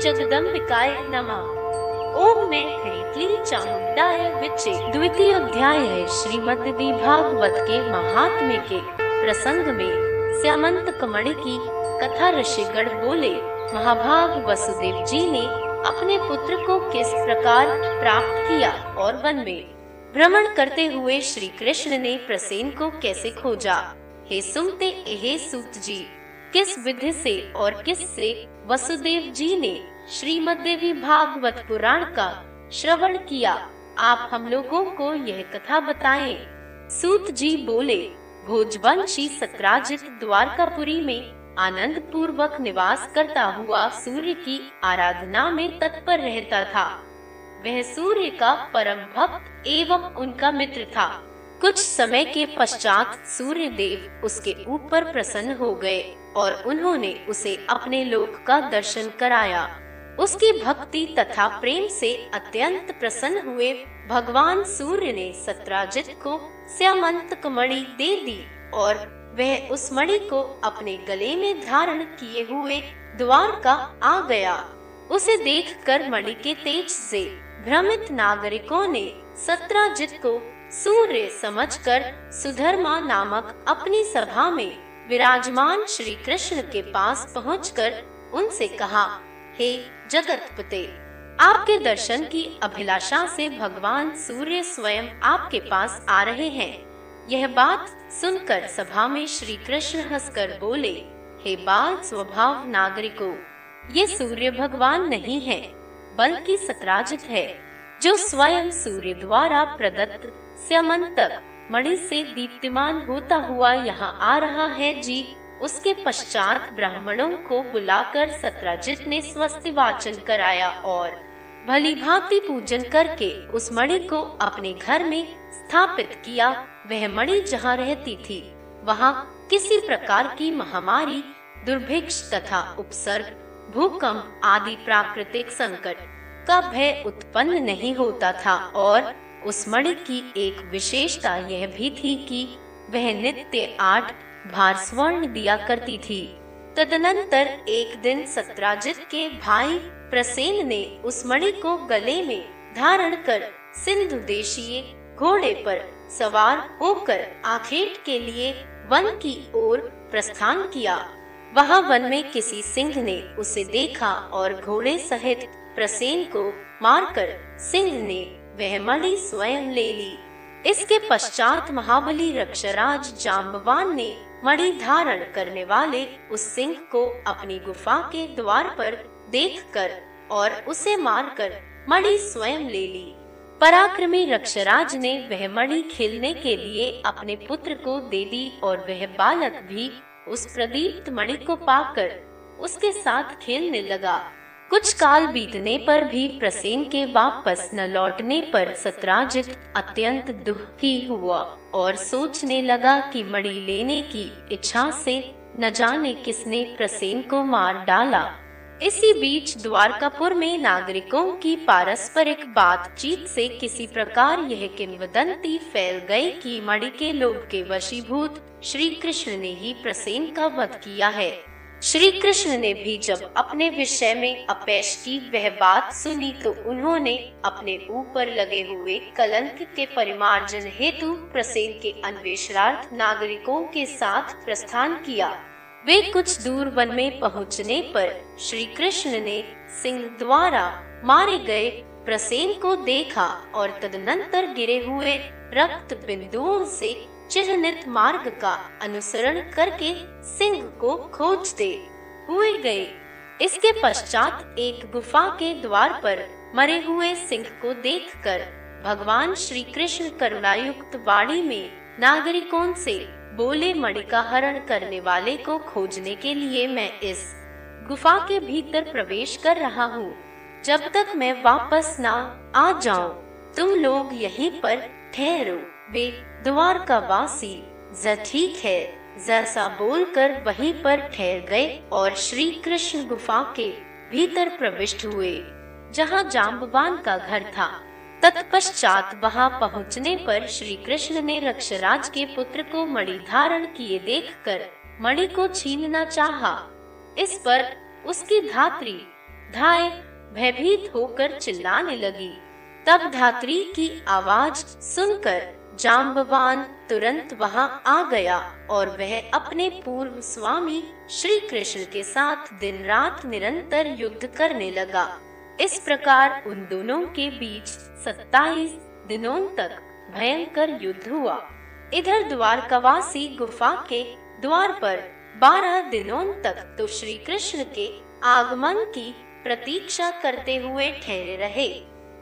जगदम्बिकाय नमः। ओम मैं हरिक्ली चामुंडाय विचे द्वितीय अध्याय है श्रीमद् भागवत के महात्म्य के। प्रसंग में श्यामंत कमण की कथा ऋषिगण बोले, महाभाग वसुदेव जी ने अपने पुत्र को किस प्रकार प्राप्त किया और वन में? भ्रमण करते हुए श्री कृष्ण ने प्रसेन को कैसे खोजा? हे सुनते, हे सूत जी, किस विधि से और किस से वसुदेव जी ने श्रीमद्देवी भागवत पुराण का श्रवण किया। आप हम लोगों को यह कथा बताएँ। सूत जी बोले, भोजवंशी सत्राजित द्वारकापुरी में आनंद पूर्वक निवास करता हुआ सूर्य की आराधना में तत्पर रहता था। वह सूर्य का परम भक्त एवं उनका मित्र था। कुछ समय के पश्चात सूर्य देव उसके ऊपर प्रसन्न हो गए। और उन्होंने उसे अपने लोक का दर्शन कराया। उसकी भक्ति तथा प्रेम से अत्यंत प्रसन्न हुए भगवान सूर्य ने सत्राजित को श्यामंत मणि दे दी और वह उस मणि को अपने गले में धारण किए हुए द्वार का आ गया। उसे देखकर मणि के तेज से भ्रमित नागरिकों ने सत्राजित को सूर्य समझकर सुधर्मा नामक अपनी सभा में विराजमान श्री कृष्ण के पास पहुंचकर उनसे कहा, हे जगतपते, आपके दर्शन की अभिलाषा से भगवान सूर्य स्वयं आपके पास आ रहे हैं। यह बात सुनकर सभा में श्री कृष्ण हंसकर बोले, हे बाल स्वभाव नागरिकों, ये सूर्य भगवान नहीं है, बल्कि सतराजित है, जो स्वयं सूर्य द्वारा प्रदत्त स्यमंतक मणि से दीप्तिमान होता हुआ यहाँ आ रहा है जी। उसके पश्चात ब्राह्मणों को बुलाकर सत्राजित ने स्वस्ति वाचन कराया और भली भांति पूजन करके उस मणि को अपने घर में स्थापित किया। वह मणि जहाँ रहती थी, वहाँ किसी प्रकार की महामारी, दुर्भिक्ष तथा उपसर्ग, भूकंप आदि प्राकृतिक संकट का भय उत्पन्न नहीं होता था और उस मणि की एक विशेषता यह भी थी कि वह नित्य आठ भार स्वर्ण दिया करती थी। तदनंतर एक दिन सत्राजित के भाई प्रसेन ने उस मणि को गले में धारण कर सिंधु देशीय घोड़े पर सवार होकर आखेट के लिए वन की ओर प्रस्थान किया। वहाँ वन में किसी सिंह ने उसे देखा और घोड़े सहित प्रसेन को मारकर सिंह ने वह मणि स्वयं ले ली। इसके पश्चात महाबली रक्षराज जाम्बवान ने मणि धारण करने वाले उस सिंह को अपनी गुफा के द्वार पर देखकर और उसे मारकर मणि स्वयं ले ली। पराक्रमी रक्षराज ने वह मणि खेलने के लिए अपने पुत्र को दे दी और वह बालक भी उस प्रदीप्त मणि को पाकर उसके साथ खेलने लगा। कुछ काल बीतने पर भी प्रसेन के वापस न लौटने पर सत्राजित अत्यंत दुखी हुआ और सोचने लगा कि मणि लेने की इच्छा से न जाने किसने प्रसेन को मार डाला। इसी बीच द्वारकापुर में नागरिकों की पारस्परिक बातचीत से किसी प्रकार यह किंवदंती फैल गई कि मणि के लोभ के वशीभूत श्री कृष्ण ने ही प्रसेन का वध किया है। श्री कृष्ण ने भी जब अपने विषय में अपेश की वह बात सुनी तो उन्होंने अपने ऊपर लगे हुए कलंक के परिमार्जन हेतु प्रसेन के अन्वेषणार्थ नागरिकों के साथ प्रस्थान किया। वे कुछ दूर वन में पहुँचने पर श्री कृष्ण ने सिंह द्वारा मारे गए प्रसेन को देखा और तदनंतर गिरे हुए रक्त बिंदुओं से चिन्हित मार्ग का अनुसरण करके सिंह को खोजते हुए गए। इसके पश्चात एक गुफा के द्वार पर मरे हुए सिंह को देखकर भगवान श्री कृष्ण करुणायुक्त वाणी में नागरिकों से बोले मणि का हरण करने वाले को खोजने के लिए मैं इस गुफा के भीतर प्रवेश कर रहा हूँ। जब तक मैं वापस ना आ जाऊँ, तुम लोग यहीं पर ठहरो। वे द्वारका वासी ठीक है जैसा बोलकर वहीं पर ठहर गए और श्री कृष्ण गुफा के भीतर प्रविष्ट हुए, जहाँ जाम्बवान का घर था तत्पश्चात वहाँ पहुँचने पर श्री कृष्ण ने रक्षराज के पुत्र को मणि धारण किए देखकर मणि को छीनना चाहा। इस पर उसकी धात्री, धाय, भयभीत होकर चिल्लाने लगी तब धात्री की आवाज़ सुनकर जाम्बवान तुरंत वहाँ आ गया और वह अपने पूर्व स्वामी श्री कृष्ण के साथ दिन रात निरंतर युद्ध करने लगा। इस प्रकार उन दोनों के बीच सत्ताईस दिनों तक भयंकर युद्ध हुआ। इधर द्वारकावासी गुफा के द्वार पर बारह दिनों तक तो श्री कृष्ण के आगमन की प्रतीक्षा करते हुए ठहरे रहे।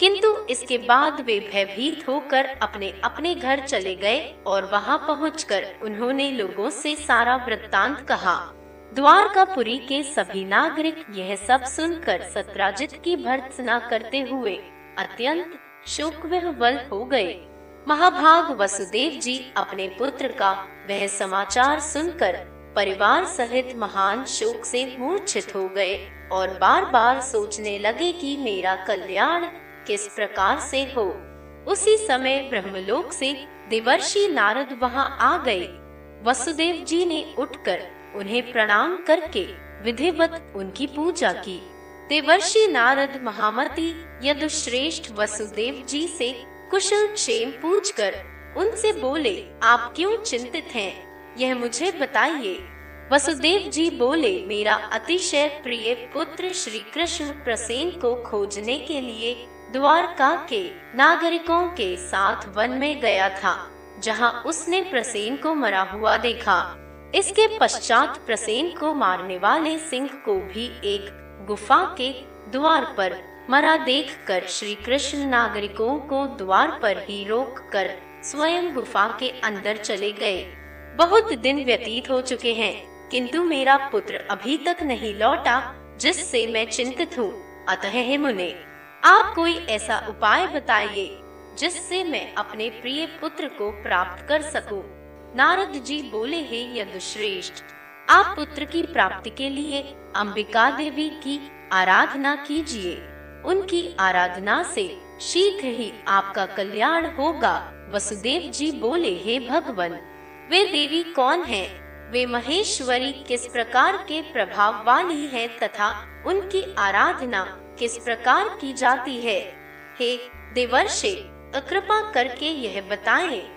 किंतु इसके बाद वे भयभीत होकर अपने अपने घर चले गए और वहाँ पहुंचकर उन्होंने लोगों से सारा वृत्तांत कहा। द्वारकापुरी के सभी नागरिक यह सब सुनकर सत्राजित की भर्त्सना करते हुए अत्यंत शोक विह्वल हो गए। महाभाग वसुदेव जी अपने पुत्र का वह समाचार सुनकर परिवार सहित महान शोक से मूर्छित हो गए और बार बार सोचने लगे कि मेरा कल्याण किस प्रकार से हो। उसी समय ब्रह्मलोक से देवर्षि नारद वहाँ आ गए। वसुदेव जी ने उठकर उन्हें प्रणाम करके विधिवत उनकी पूजा की। देवर्षि नारद महामती यदुश्रेष्ठ वसुदेव जी से कुशल क्षेम पूछकर उनसे बोले, आप क्यों चिंतित हैं? यह मुझे बताइए। वसुदेव जी बोले, मेरा अतिशय प्रिय पुत्र श्री कृष्ण प्रसेन को खोजने के लिए द्वारका के नागरिकों के साथ वन में गया था, जहाँ उसने प्रसेन को मरा हुआ देखा। इसके पश्चात प्रसेन को मारने वाले सिंह को भी एक गुफा के द्वार पर मरा देखकर श्री कृष्ण नागरिकों को द्वार पर ही रोक कर स्वयं गुफा के अंदर चले गए। बहुत दिन व्यतीत हो चुके हैं, किंतु मेरा पुत्र अभी तक नहीं लौटा, जिससे मैं चिंतित हूँ। अतः हे मुने आप कोई ऐसा उपाय बताइए, जिससे मैं अपने प्रिय पुत्र को प्राप्त कर सकूँ। नारद जी बोले, हे यदुश्रेष्ठ, आप पुत्र की प्राप्ति के लिए अंबिका देवी की आराधना कीजिए। उनकी आराधना से शीघ्र ही आपका कल्याण होगा। वसुदेव जी बोले, हे भगवान, वे देवी कौन है? वे महेश्वरी किस प्रकार के प्रभाव वाली है तथा उनकी आराधना किस प्रकार की जाती है? हे देवर्षे, कृपा करके यह बताएँ।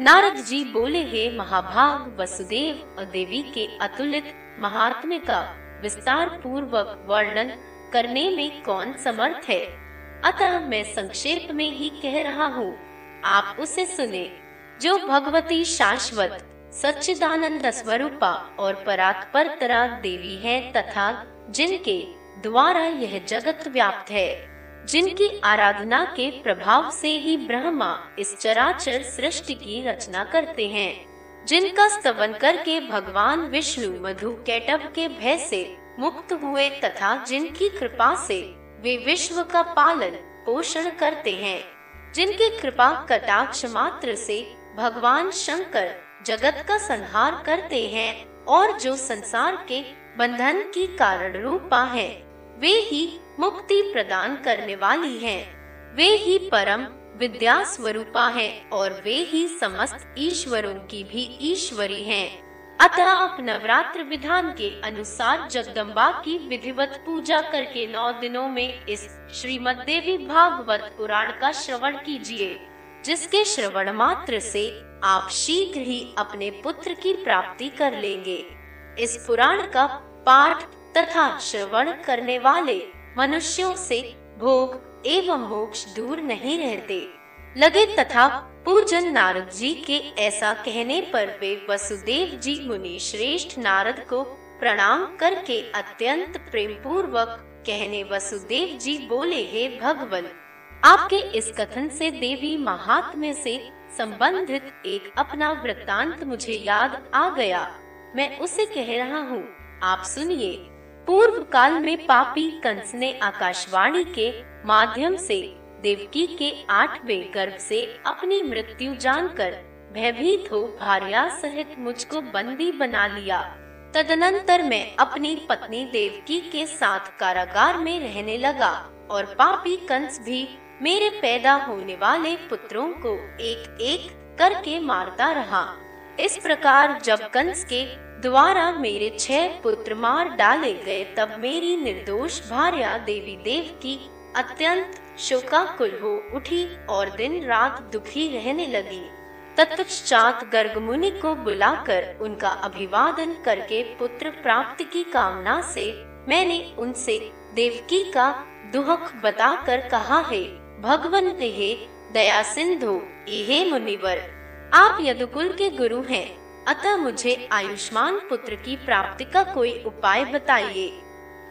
नारद जी बोले, हे महाभाग, वसुदेव और देवी के अतुलित महात्म्य का विस्तार पूर्वक वर्णन करने में कौन समर्थ है? अतः मैं संक्षेप में ही कह रहा हूँ। आप उसे सुने। जो भगवती शाश्वत, सच्चिदानंद स्वरूपा और परात्परतरा देवी है तथा जिनके द्वारा यह जगत व्याप्त है, जिनकी आराधना के प्रभाव से ही ब्रह्मा इस चराचर सृष्टि की रचना करते हैं, जिनका स्तवन करके भगवान विष्णु, मधु, कैटव के भय से मुक्त हुए तथा जिनकी कृपा से वे विश्व का पालन, पोषण करते हैं, जिनके कृपा कटाक्ष मात्र से भगवान शंकर जगत का संहार करते हैं और जो संसार के बंधन की कारण रूपा है। वे ही मुक्ति प्रदान करने वाली हैं। वे ही परम विद्या स्वरूपा है और वे ही समस्त ईश्वरों की भी ईश्वरी हैं। अतः आप नवरात्र विधान के अनुसार जगदम्बा की विधिवत पूजा करके नौ दिनों में इस श्रीमद देवी भागवत पुराण का श्रवण कीजिए, जिसके श्रवण मात्र से आप शीघ्र ही अपने पुत्र की प्राप्ति कर लेंगे इस पुराण का पाठ तथा श्रवण करने वाले मनुष्यों से भोग एवं मोक्ष दूर नहीं रहते। लगे तथा पूजन नारद जी के ऐसा कहने पर वे वसुदेव जी मुनि श्रेष्ठ नारद को प्रणाम करके अत्यंत प्रेम पूर्वक कहने वसुदेव जी बोले, हे भगवान, आपके इस कथन से देवी महात्म्य से संबंधित एक अपना वृत्तांत मुझे याद आ गया। मैं उसे कह रहा हूँ। आप सुनिए। पूर्व काल में पापी कंस ने आकाशवाणी के माध्यम से देवकी के आठवें गर्भ से अपनी मृत्यु जानकर भयभीत हो भार्या सहित मुझको बंदी बना लिया। तदनंतर मैं अपनी पत्नी देवकी के साथ कारागार में रहने लगा और पापी कंस भी मेरे पैदा होने वाले पुत्रों को एक एक करके मारता रहा। इस प्रकार जब कंस के द्वारा मेरे छह पुत्र मार डाले गए, तब मेरी निर्दोष भार्या देवी देव की अत्यंत शोकाकुल हो उठी और दिन रात दुखी रहने लगी। तत्पश्चात गर्ग मुनि को बुलाकर उनका अभिवादन करके पुत्र प्राप्ति की कामना से मैंने उनसे देवकी का दुख बताकर कहा है, भगवान हे दया सिंधु हे मुनिवर, आप यदुकुल के गुरु हैं। अतः मुझे आयुष्मान पुत्र की प्राप्ति का कोई उपाय बताइए।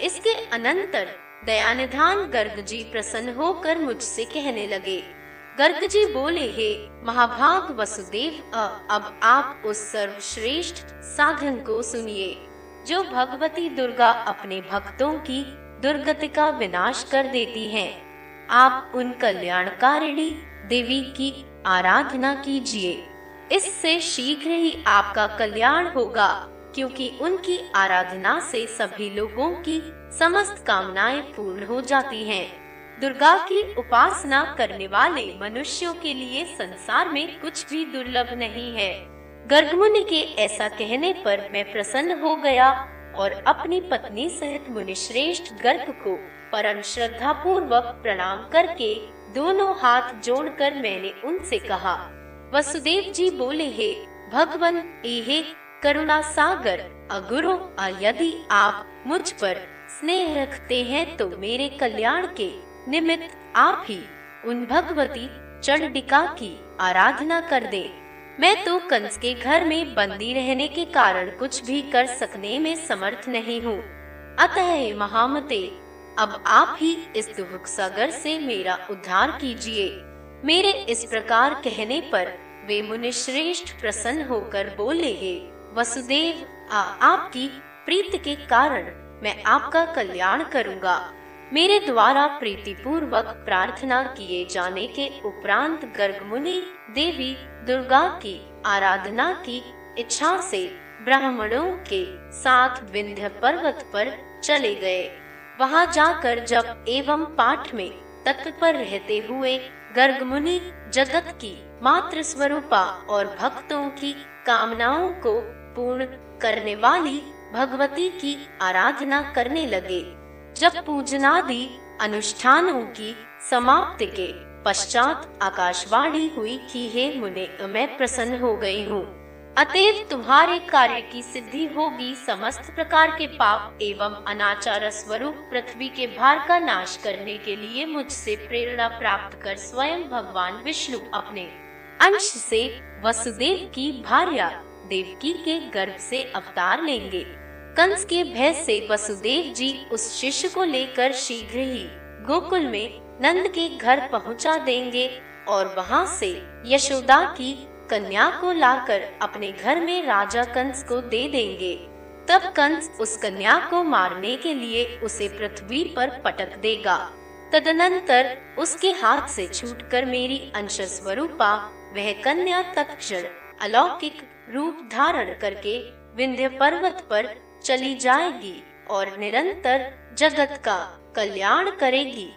इसके अनंतर दयानिधान गर्ग जी प्रसन्न होकर मुझसे कहने लगे गर्ग जी बोले, हे महाभाग वसुदेव अब आप उस सर्वश्रेष्ठ साधन को सुनिए, जो भगवती दुर्गा अपने भक्तों की दुर्गति का विनाश कर देती है। आप उन कल्याणकारिणी देवी की आराधना कीजिए। इससे शीघ्र ही आपका कल्याण होगा, क्योंकि उनकी आराधना से सभी लोगों की समस्त कामनाएँ पूर्ण हो जाती हैं। दुर्गा की उपासना करने वाले मनुष्यों के लिए संसार में कुछ भी दुर्लभ नहीं है गर्गमुनि के ऐसा कहने पर मैं प्रसन्न हो गया और अपनी पत्नी सहित मुनि श्रेष्ठ गर्ग को परम श्रद्धा पूर्वक प्रणाम करके दोनों हाथ जोड़कर मैंने उनसे कहा वसुदेव जी बोले, हे भगवान एहे करुणा सागर, अगुरु यदि आप मुझ पर स्नेह रखते हैं तो मेरे कल्याण के निमित्त आप ही उन भगवती चंडिका की आराधना कर दे। मैं तो कंस के घर में बंदी रहने के कारण कुछ भी कर सकने में समर्थ नहीं हूँ। अतः महामते, अब आप ही इस दुख सागर से मेरा उद्धार कीजिए। मेरे इस प्रकार कहने पर वे मुनि श्रेष्ठ प्रसन्न होकर बोले हे वसुदेव आ, आपकी प्रीति के कारण मैं आपका कल्याण करूँगा। मेरे द्वारा प्रीति पूर्वक प्रार्थना किए जाने के उपरांत गर्ग मुनि देवी दुर्गा की आराधना की इच्छा से ब्राह्मणों के साथ विंध्य पर्वत पर चले गए। वहाँ जाकर जब एवं पाठ में तत्पर रहते हुए गर्ग मुनि जगत की मात्र स्वरूपा और भक्तों की कामनाओं को पूर्ण करने वाली भगवती की आराधना करने लगे। जब पूजनादि अनुष्ठानों की समाप्ति के पश्चात आकाशवाणी हुई कि हे मुने, मैं प्रसन्न हो गई हूँ। अतएव तुम्हारे कार्य की सिद्धि होगी, समस्त प्रकार के पाप एवं अनाचार स्वरूप पृथ्वी के भार का नाश करने के लिए मुझसे प्रेरणा प्राप्त कर स्वयं भगवान विष्णु अपने अंश से वसुदेव की भार्या देवकी के गर्भ से अवतार लेंगे। कंस के भय से वसुदेव जी उस शिष्य को लेकर शीघ्र ही गोकुल में नंद के घर पहुँचा देंगे और वहाँ से यशोदा की कन्या को लाकर अपने घर में राजा कंस को दे देंगे। तब कंस उस कन्या को मारने के लिए उसे पृथ्वी पर पटक देगा। तदनंतर उसके हाथ से छूटकर मेरी अंश स्वरूपा वह कन्या तत्क्षण, अलौकिक रूप धारण करके विंध्य पर्वत पर चली जाएगी और निरंतर जगत का कल्याण करेगी।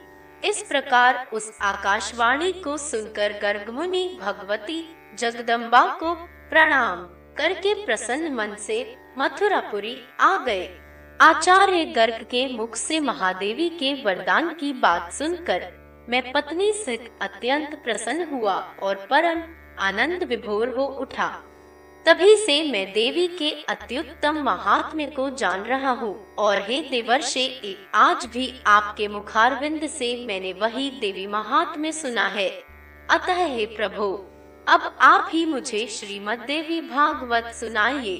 इस प्रकार उस आकाशवाणी को सुनकर गर्ग मुनि भगवती जगदम्बा को प्रणाम करके प्रसन्न मन से मथुरापुरी आ गए। आचार्य गर्ग के मुख से महादेवी के वरदान की बात सुनकर मैं पत्नी से अत्यंत प्रसन्न हुआ और परम आनंद विभोर हो उठा। तभी से मैं देवी के अत्युत्तम महात्म्य को जान रहा हूँ और हे देवर्षे, आज भी आपके मुखारविंद से मैंने वही देवी महात्म्य सुना है। अतः हे प्रभु अब आप ही मुझे श्रीमद देवी भागवत सुनाइए।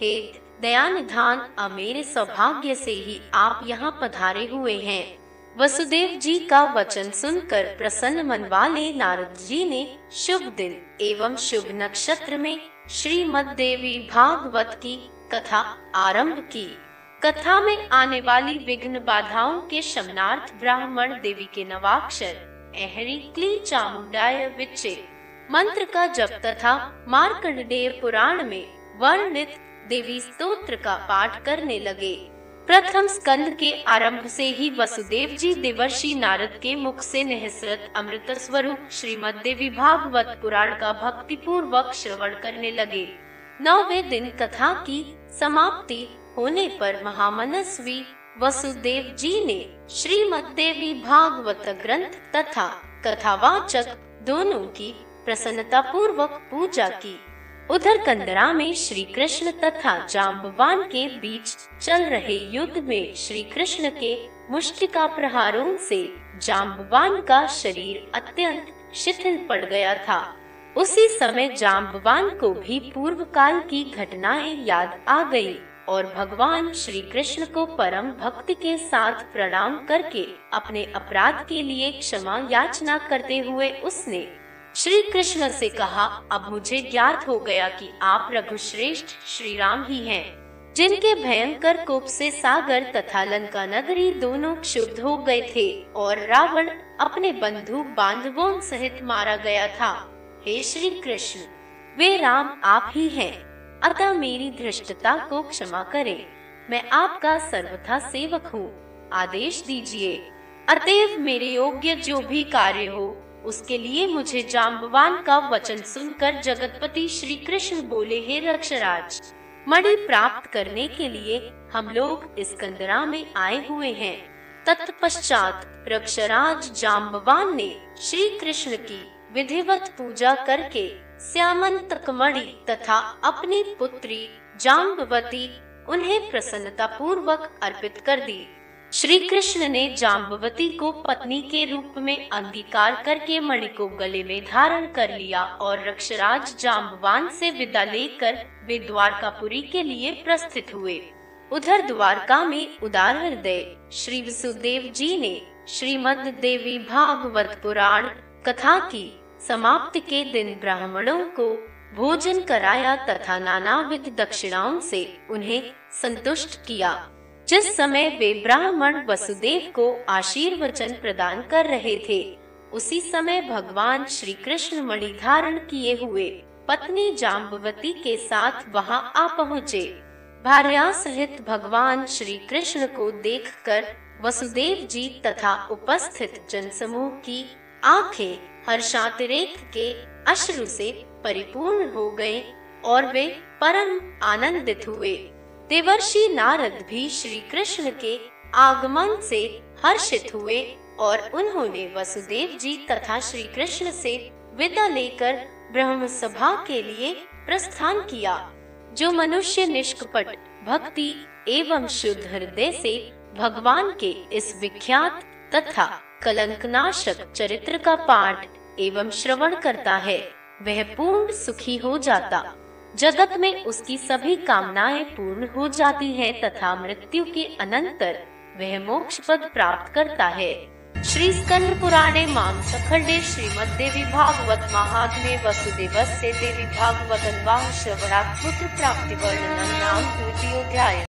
हे दयानिधान, अब मेरे सौभाग्य से ही आप यहाँ पधारे हुए हैं। वसुदेव जी का वचन सुनकर प्रसन्न मन वाले नारद जी ने शुभ दिन एवं शुभ नक्षत्र में श्रीमद देवी भागवत की कथा आरंभ की। कथा में आने वाली विघ्न बाधाओं के शमनार्थ ब्राह्मण देवी के नवाक्षर, एहरी क्ली चामुंडाय विचे मंत्र का जप तथा मार्कंडेय पुराण में वर्णित देवी स्तोत्र का पाठ करने लगे। प्रथम स्कंद के आरंभ से ही वसुदेव जी देवर्षि नारद के मुख से निहसरत अमृत स्वरूप श्रीमद देवी भागवत पुराण का भक्ति पूर्वक श्रवण करने लगे। नौवे दिन कथा की समाप्ति होने पर महामनस्वी वसुदेव जी ने श्रीमद देवी भागवत ग्रंथ तथा कथावाचक दोनों की प्रसन्नता पूर्वक पूजा की। उधर कंदरा में श्री कृष्ण तथा जाम्बवान के बीच चल रहे युद्ध में श्री कृष्ण के मुष्टिका प्रहारों से जाम्बवान का शरीर अत्यंत शिथिल पड़ गया था। उसी समय जाम्बवान को भी पूर्व काल की घटनाएँ याद आ गई और भगवान श्री कृष्ण को परम भक्ति के साथ प्रणाम करके अपने अपराध के लिए क्षमा याचना करते हुए उसने श्री कृष्ण से कहा अब मुझे ज्ञात हो गया कि आप रघुश्रेष्ठ श्री राम ही हैं, जिनके भयंकर कोप से सागर तथा लंका नगरी दोनों क्षुब्ध हो गए थे और रावण अपने बंधु बांधवों सहित मारा गया था। हे श्री कृष्ण वे राम आप ही हैं, अतः मेरी धृष्टता को क्षमा करें। मैं आपका सर्वथा सेवक हूँ। आदेश दीजिए अतएव मेरे योग्य जो भी कार्य हो उसके लिए मुझे जाम्बवान का वचन सुनकर जगतपति श्री कृष्ण बोले, हे रक्षराज, मणि प्राप्त करने के लिए हम लोग इस कंदरा में आए हुए हैं। तत्पश्चात रक्षराज जाम्बवान ने श्री कृष्ण की विधिवत पूजा करके श्यामंतक मणि तथा अपनी पुत्री जाम्बवती उन्हें प्रसन्नता पूर्वक अर्पित कर दी। श्री कृष्ण ने जाम्बवती को पत्नी के रूप में अंगीकार करके मणि को गले में धारण कर लिया और रक्षराज जाम्बवान से विदा लेकर वे द्वारकापुरी के लिए प्रस्थित हुए। उधर द्वारका में उदार हृदय, श्री वसुदेव जी ने श्रीमद देवी भागवत पुराण कथा की समाप्ति के दिन ब्राह्मणों को भोजन कराया तथा नाना विध दक्षिणाओं से उन्हें संतुष्ट किया। जिस समय वे ब्राह्मण वसुदेव को आशीर्वचन प्रदान कर रहे थे, उसी समय भगवान श्री कृष्ण मणि धारण किए हुए पत्नी जाम्बवती के साथ वहाँ आ पहुँचे। भार्या सहित भगवान श्री कृष्ण को देखकर वसुदेव जी तथा उपस्थित जनसमूह की आँखें हर्षातिरेक के अश्रु से परिपूर्ण हो गए और वे परम आनंदित हुए। देवर्षि नारद भी श्री कृष्ण के आगमन से हर्षित हुए और उन्होंने वसुदेव जी तथा श्री कृष्ण से विदा लेकर ब्रह्म सभा के लिए प्रस्थान किया, जो मनुष्य निष्कपट, भक्ति एवं शुद्ध हृदय से भगवान के इस विख्यात तथा कलंकनाशक चरित्र का पाठ एवं श्रवण करता है, वह पूर्ण सुखी हो जाता। जगत में उसकी सभी कामनाएँ पूर्ण हो जाती हैं तथा मृत्यु के अनंतर वह मोक्ष पद प्राप्त करता है। श्री स्कंद पुराणे माम सखंडे श्रीमद देवी भागवत महात्मे वसुदेव से देवी भागवत पुत्र प्राप्ति वर्णन नाम द्वितीय अध्याय